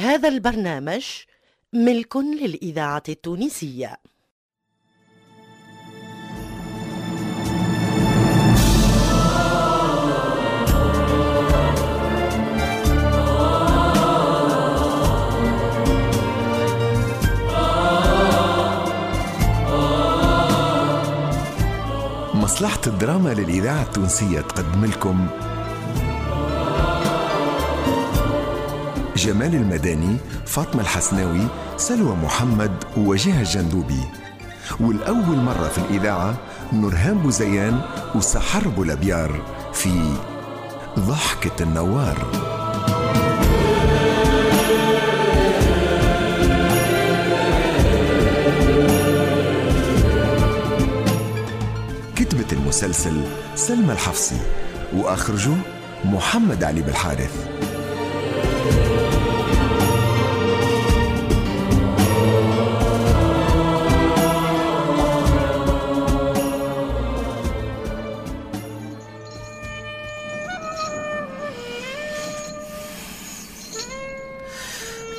هذا البرنامج ملك للإذاعة التونسية. مصلحة الدراما للإذاعة التونسية تقدم لكم جمال المداني فاطمة الحسناوي سلوى محمد ووجيه الجندوبي والأول مرة في الإذاعة نورهان بوزيان وسحر بولابيار في ضحكة النوار. كتبت المسلسل سلمى الحفصي وأخرجه محمد علي بالحارث.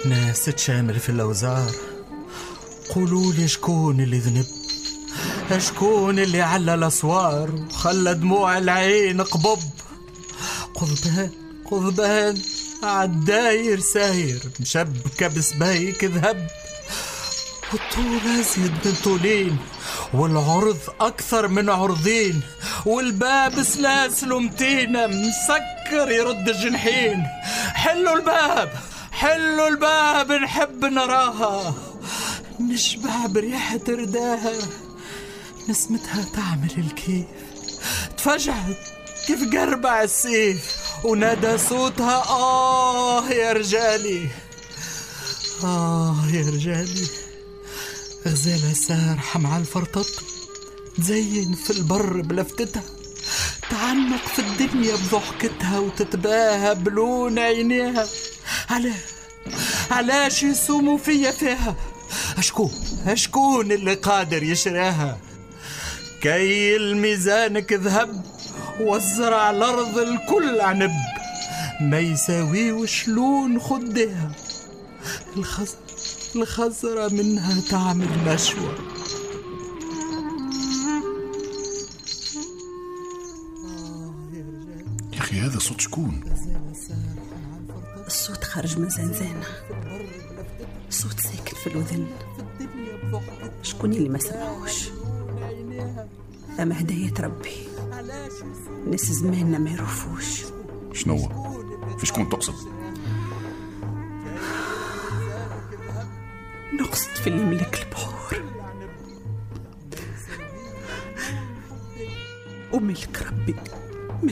ناس تشامل في الأوزار. قولوا لي شكون اللي ذنب؟ شكون اللي على الأسوار؟ وخلى دموع العين قبب. قضبان قضبان عالداير ساير مشبكة بسبايك ذهب. والطول أزيد من طولين والعرض أكثر من عرضين والباب سلاسل ومتينة مسكر يرد الجنحين. حلوا الباب! حلوا الباب نحب نراها. نشبع بريحة رداها نسمتها تعمل الكيف. تفجعت كيف قربع السيف. ونادى صوتها آه يا رجالي. آه يا رجالي. غزالة سارحة مع الفرطط. تزين في البر بلفتتها تعنق في الدنيا بضحكتها وتتباهى بلون عينيها. علاه علاش يسوموا فيا فيها أشكون أشكون اللي قادر يشراها. كي الميزانك ذهب وزر على الأرض الكل عنب. ما يساوي شلون خدها؟ الخز... الخزرة منها تعمل نشوة يا أخي هذا صوت شكون؟ خارج من زنزانة. صوت ساكن في الأذن. شكون اللي ما سمعوش ثم هداية ربي. ناس زماننا ما يعرفوش. شنو في شكون تقصد؟ نقصد في اللي ملك البحور. وملك ربي ما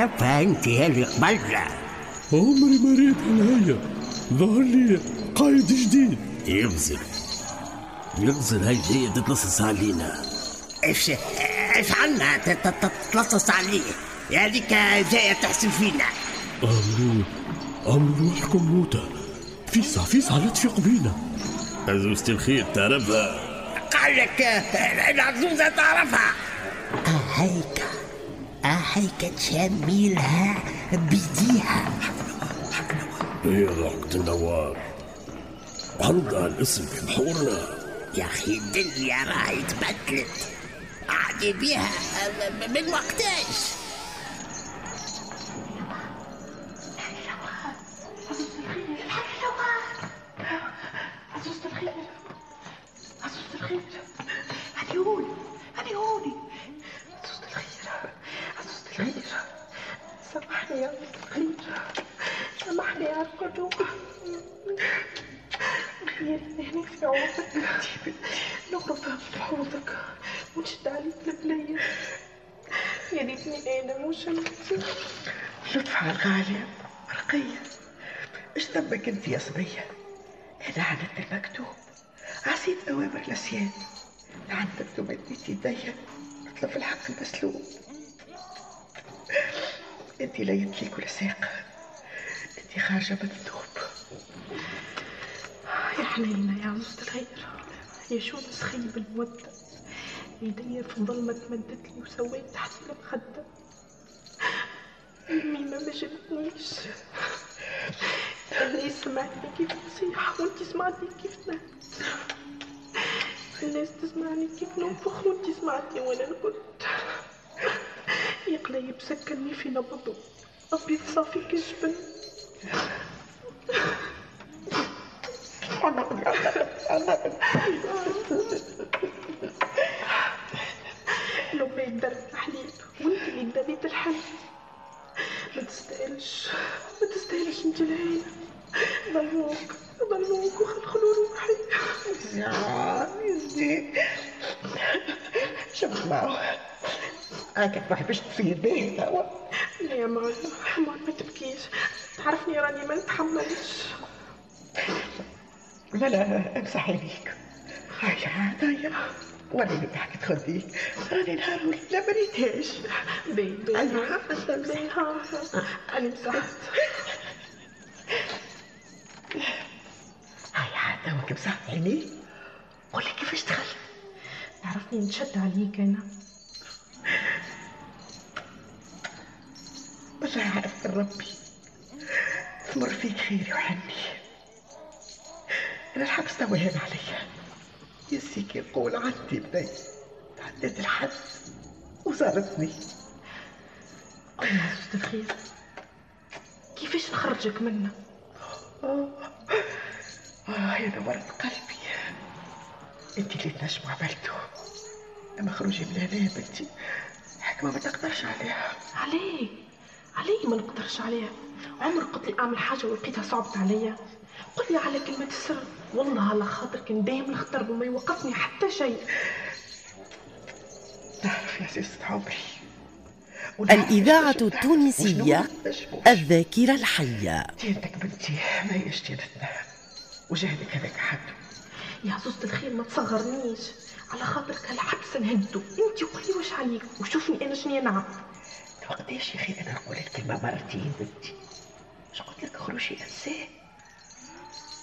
زوار تعرفها انت هذه عمري ما ريت هنايا ظهر لي قايد جديد ينزل ينزل هاي جاية تتلصص علينا إيش إيش عنا تتلصص عليه هذيك جاية تحسن فينا. امروا امروا روحكم موتى فيسع فيسع لا تفيق بينا عزوزة الخير تعرفها قال لك العزوزة تعرفها هيك هيك تشميلها بيديها هي ضحكة النوار عندها الاسم في بحورنا يا أخي الدنيا راهي تبدلت عادي بيها من وقتاش؟ يا ريتني أنا مش انت لطفها الغالية رقية. إيش ذنبك أنت يا صبية؟ أنا عدت المكتوب. عصيت أوامر الاسياد لعندك ومديت يديا اطلب الحق المسلوب. أنت لا يملك ولا ساق. أنت خارجة الذوب يا حنينة يا عزوزة الخير يا شو خيب المودة يدي في ظلمة مدت لي وسويت تحت المخدة امي ما جبتنيش اللي سمعتني كيف نصيح وانت سمعتني كيف نهت الناس تسمعني كيف ننفخ وانت سمعتني وأنا نكت يا قليب سكني في نبضه أبيض صافي كجبن لو بيت درب حليب وانت اللي دريت الحل ما تستاهلش ما تستاهلش انت العين ظلموك ظلموك وخلخلوا روحي. يا يزي شوف معه. هاكك ما حبش تصير به توا يا ماما ماما ما تبكيش. تعرفني راني ما نتحملش. لا لا امسح عينيك. هاي عادية اللي ضحكت خديك راني نهار ولا ما ريتهاش بي بي أيوة. بي ها ها أنا مسحت هاي عادة وانك مسحت عينيك قولي كيفاش دخل تعرفني نشد عليك أنا. بالله عرفت ربي. تمر فيك خيري وحني. أنا الحبس توا هان عليا. يسيك يقول عندي بني تعديت الحد وزارتني عزوزة الخير. كيفاش نخرجك منه آه يا نورة قلبي. انت اللي تنجم عملته أما خروجي من هنا يا بنتي حكمة ما تقدرش عليها. عليه عليه ما نقدرش عليها. عمر قلت لي أعمل حاجة ولقيتها صعبت عليا. قل لي على كلمة السر. والله على خاطرك ندايم نختار وما يوقفني حتى شيء. تعرف يا سيست عمري الإذاعة التونسية الذاكرة الحية. دينتك بنتي ما هيش دينتنا وجهدك هذاك حد. يا عزوزة الخير ما تصغرنيش. على خاطرك الحبس نهدو. أنت قولي واش عليك وشوفني أنا شنو نعم وقتاش يا أخي؟ أنا نقول الكلمة مرتين بنتي. اش قلت لك خروجي أنساه؟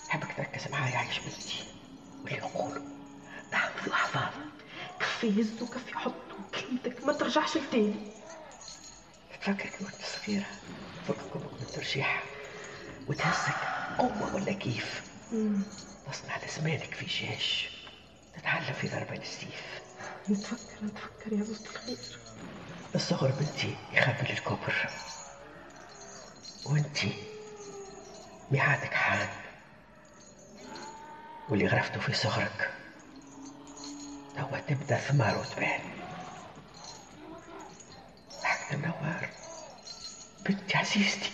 حبك تركز معايا عايش بنتي. واللي نقوله نحفظ احفاظ كفي هز وكفي حط وكلمتك. ما ترجعش لتاني. تفكر كي كنت صغيرة فكك من الترجيح وتهزك قوة ولا كيف؟ تصنع لزمانك في جيش. تتعلم في ضربين السيف. نتفكر نتفكر يا عزوزة الخير. الصغر بنتي يخبي للكبر وانتي ميعادك حان. واللي غرفته في صغرك توا تبدأ ثمار وتبان حق النوار بنتي عزيزتي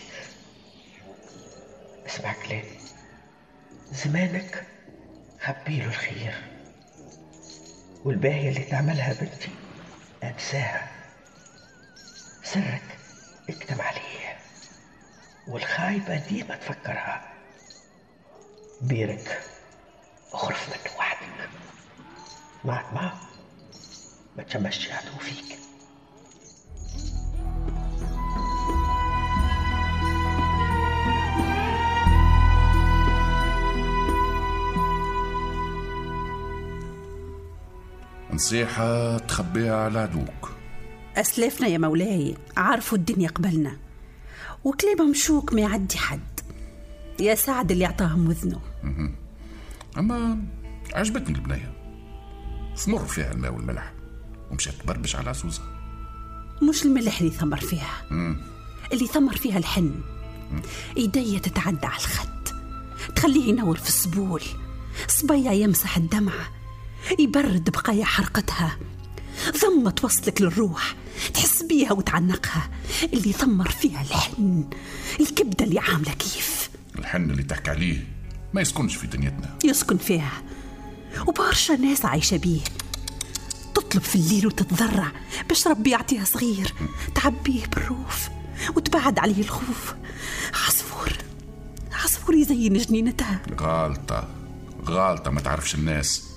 اسمع كلامي زمانك خبيله الخير. والباهية اللي تعملها بنتي أنساها. سرك اكتب عليه. والخايبة ديما تفكرها. بيرك. اخرف منه وحدك معك ما ما تشمش عدو فيك نصيحة تخبيها على عدوك. أسلافنا يا مولاي عارفوا الدنيا قبلنا. وكلامهم شوك ما يعدي حد. يا سعد اللي أعطاهم وذنه. أما عجبتني البنية ثمر فيها الماء والملح ومشات تبربش على عسوزة مش الملح اللي ثمر فيها. اللي ثمر فيها الحن. ايديا تتعدى على الخد. تخليه ينور في السبول. صبيع يمسح الدمعة يبرد بقايا حرقتها. ضمة توصلك للروح. تحس بيها وتعنقها. اللي ثمر فيها الحن. الكبدة اللي عاملة كيف. الحن اللي تحكي عليه. ما يسكنش في دنيتنا. يسكن فيها. وبرشا ناس عايشة بيه. تطلب في الليل وتتضرع باش ربي يعطيها صغير. تعبيه بالروف وتبعد عليه الخوف. عصفور عصفور يزين جنينتها. غالطة غالطة ما تعرفش الناس.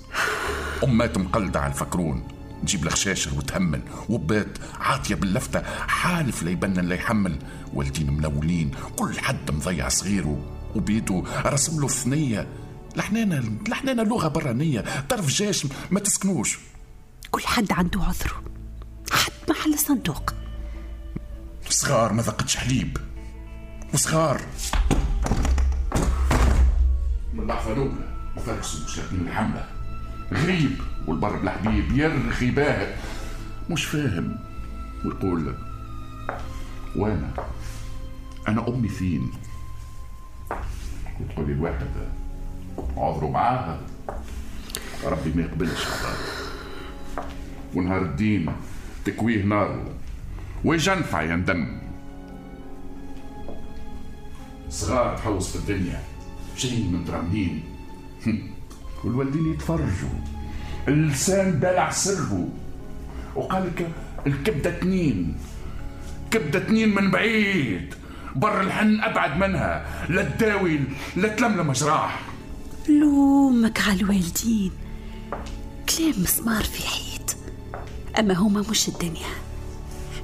أمات مقلدة على الفكرون. تجيب الخشاشر وتهمل. وبات عاطية باللفتة. حالف لا يبنن لا يحمل. والدين منولين كل حد مضيع صغيره. وبيدو رسم له ثنية لحنانا لحنانا لغة برانية. طرف جيش ما تسكنوش. كل حد عنده عذره. حد محل الصندوق صغار ما ذقتش حليب. وصغار. من اللحظة الأولى وفرسوا مشاركين الحملة غريب والبر بالحبيب يرخي باهت مش فاهم. ويقول وأنا أنا أمي فين؟ وتقول لي الواحد عذره معاها. ربي ما يقبلش ونهار الدين تكويه ناره ويجنفع يندم صغار تحوس في الدنيا جايين من درامين والوالدين يتفرجوا. اللسان دلع سره وقال لك الكبدة اتنين كبدة اتنين من بعيد. بر الحن أبعد منها لا تداوي لا تلملم جراح. لومك على الوالدين كلام مسمار في حيط أما هما مش الدنيا.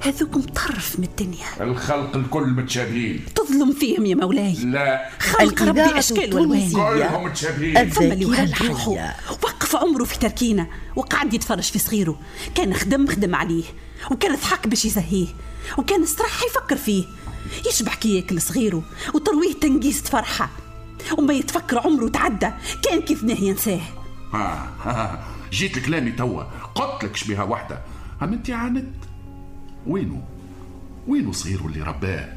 هذوكم طرف من الدنيا. الخلق الكل متشابهين. تظلم فيهم يا مولاي. لا. خلق ربي أشكال والوان كلهم متشابهين. ثم اللي الحية. وقف عمره في تركينة وقعد يتفرج في صغيره. كان خدم خدم عليه. وكان ضحك باش يزهيه. وكان استراح يفكر فيه. يشبح كي ياكل صغيره وترويه تنقيس فرحة وما يتفكر عمره تعدى كان كي ثناه ينساه. ها ها جيت لكلامي توا قلت لك شبيها واحدة أما أنت عاندت وينو؟ وينو صغيره اللي رباه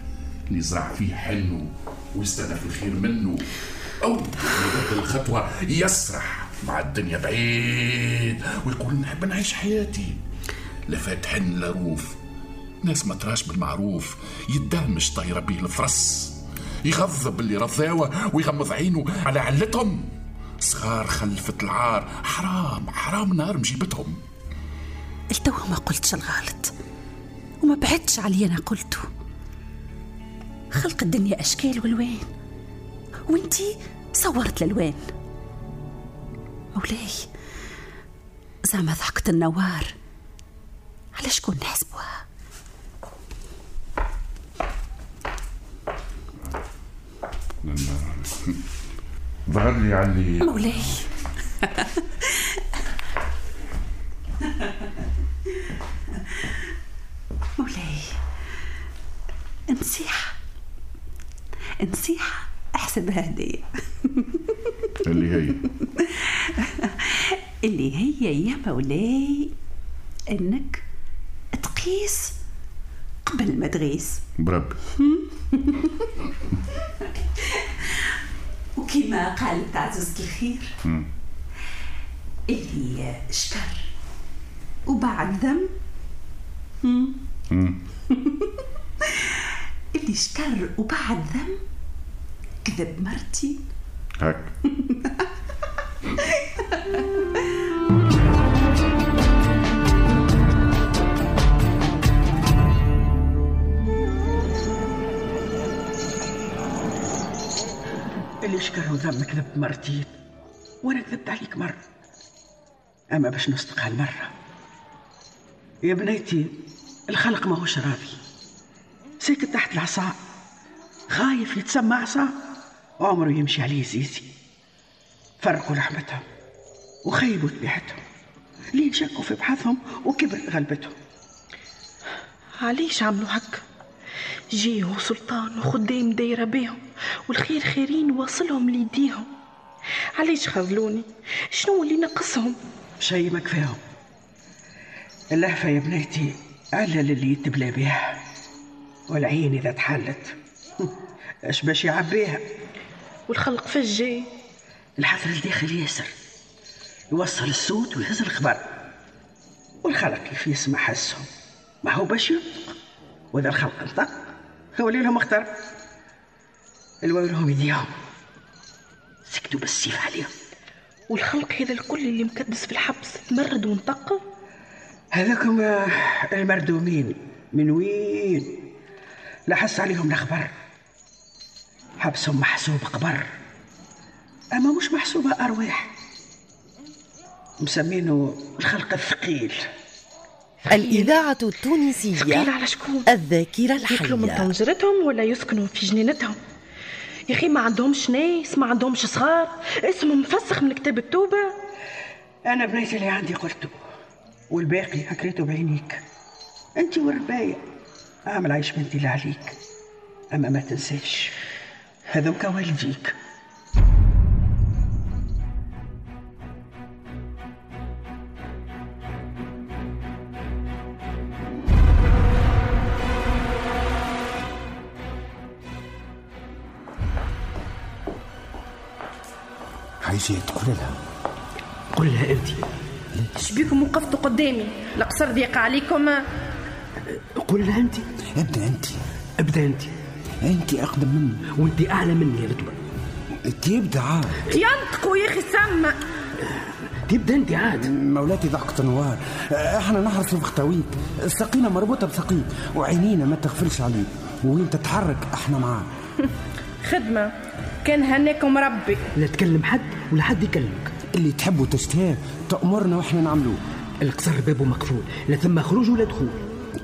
اللي زرع فيه حنه ويستنى في الخير منه؟ أو الخطوة يسرح مع الدنيا بعيد ويقول نحب نعيش حياتي. لا فات حن لا روف ناس ما تراش بالمعروف يدهمش طايرة بيه الفرس. يغضب اللي رضاوه ويغمض عينه على علتهم. صغار خلفة العار حرام حرام نار مجيبتهم. التوا ما قلتش الغلط. وما بعدتش علي أنا قلته. خلق الدنيا أشكال والوان. وانتي صورت الألوان مولاي زعما ضحكة النوار. على شكون نحسبوها ظهر لي علي. مولاي. مولاي. نصيحة نصيحة احسبها هدية. اللي هي. اللي هي يا مولاي إنك تقيس قبل ما تغيس. بربي وكما قالت عزيزة الخير. اللي شكر. وبعد ذم. اللي شكر وبعد ذم. كذب مرتين هاك. وذم كذبت مرتين وأنا كذبت عليك مرة. أما باش نصدق هالمرة. يا بنيتي الخلق ما هوش راضي. ساكت تحت العصا. خايف يتسمى عصا. عمره يمشي عليه زيزي. فرقوا لحمتهم وخيبوا ذبيحتهم لين شكوا في بحثهم وكبرت غلبتهم. علاش عملوا هكا؟ جيه سلطان وخدام دايرة بيهم والخير خيرين واصلهم ليديهم. علاش خذلوني؟ شنو اللي نقصهم؟ شي ما كفاهم. اللهفة يا بنيتي علل اللي يتبلى بها والعين إذا تحلت. اش باش يعبيها؟ والخلق فجي الحفر الداخل ياسر. يوصل الصوت ويهز الخبر. والخلق كيف يسمع حسهم ما هو باش ينطق؟ وإذا الخلق انطق يولي لهم اختر الوالهم يديهم سكتوا بالسيف عليهم. والخلق هذا الكل اللي مكدس في الحبس تمرد وانطق. هذاكم آه، المردومين. من وين؟ لا حس عليهم الأخبار حبسهم محسوب قبر. أما مش محسوبة أرواح. مسمينه الخلق الثقيل. الإذاعة التونسية ثقيل على شكون؟ الذاكرة ياكلوا من الحية طنجرتهم ولا يسكنوا في جنينتهم؟ يا أخي ما عندهمش ناس ما عندهمش صغار اسمهم مفسخ من كتاب التوبة. أنا بنيت اللي عندي قلته والباقي حكيته بعينيك. أنت والرباية. أعمل عيش بنتي اللي عليك. أما ما تنساش هذوك والديك. عايزة تقول لها. قل لها أنت. شبيكم وقفتوا قدامي؟ القصر ضيق عليكم. قل لها أنت. أبدأ أنت. أبدأ أنت. أنت أقدم مني. وأنت أعلى مني يا رتبة. أنت ابدا عاد. ينطقوا يا أخي سما تبدأ أنت عاد. مولاتي ضحكة نوار إحنا نحرسوا في خطاويك ساقينا مربوطة بساقيك وعينينا ما تغفلش عليك. وين تتحرك إحنا معاك. خدمة. كان هناكم ربي. لا تكلم حد ولا حد يكلمك. اللي تحبوا تشتهاه تأمرنا وإحنا نعملوه. القصر بابه مقفول لا ثم خروج ولا دخول.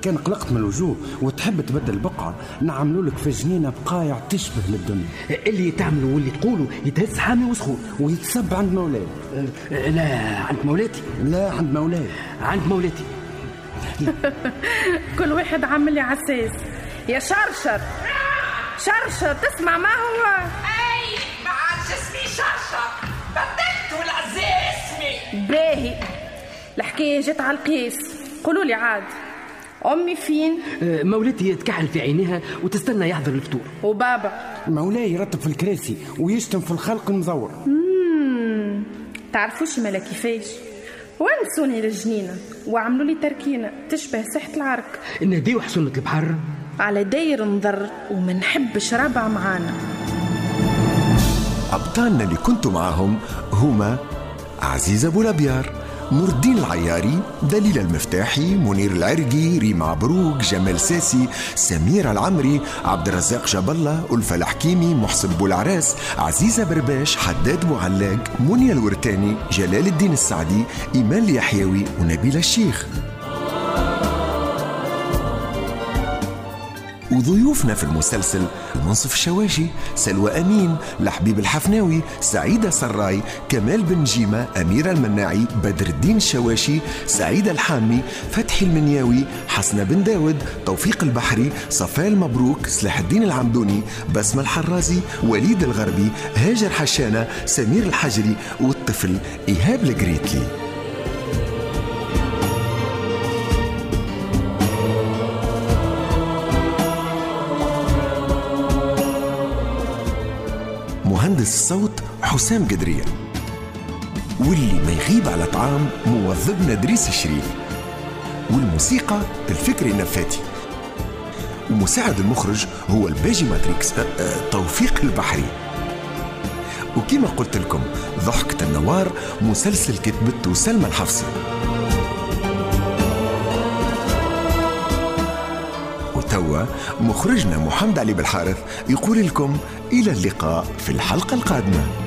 كان قلقت من الوجوه وتحب تبدل بقعة نعملوا لك في جنينة بقايع تشبه للدنيا. اللي تعملوا واللي تقولوا يتهز حامي وسخون ويتسب عند مولاي لا عند مولاتي؟ لا عند مولاي عند مولاتي. كل واحد عامل لي عساس يا شرشر. شرشر تسمع ما هو؟ باهي. الحكاية جت على القيس قولوا لي عاد أمي فين؟ آه، مولاتي تكحل في عينيها وتستنى يحضر الفطور. وبابا. مولاي يرتب في الكراسي ويشتم في الخلق المزور. مم. تعرفوش مالا كيفاش؟ ونسوني للجنينة؟ وعملوا لي تركينة تشبه ساحة العرك ناديو حصونة البحر. على داير نضر وما نحبش ربع معانا. أبطالنا اللي كنتوا معاهم هما عزيز أبو لبيار نور الدين العياري دليل المفتاحي منير العرقي ريم عبروك جمال ساسي سمير العمري عبد الرزاق جبلة ألفة الحكيمي محسن بولعراس عزيزة برباش حداد بوعلاق منيا الورتاني جلال الدين السعدي إيمان اليحيوي ونبيل الشيخ. وضيوفنا في المسلسل المنصف الشواشي سلوى أمين لحبيب الحفناوي سعيدة سراي كمال بن جيمة أميرة المناعي بدر الدين الشواشي سعيدة الحامي فتحي المنياوي حسنة بن داود توفيق البحري صفاء المبروك سلاح الدين العمدوني بسمة الحرازي وليد الغربي هاجر حشانة سمير الحجري والطفل إيهاب الجريتلي الصوت حسام قدرية واللي ما يغيب على طعام موظفنا دريس الشريف. والموسيقى الفكري النفاتي. ومساعد المخرج هو الباجي ماتريكس. أه، أه، توفيق البحري. وكما قلت لكم ضحكة النوار مسلسل كتبته سلمى الحفصي وتوا مخرجنا محمد علي بالحارث يقول لكم إلى اللقاء في الحلقة القادمة.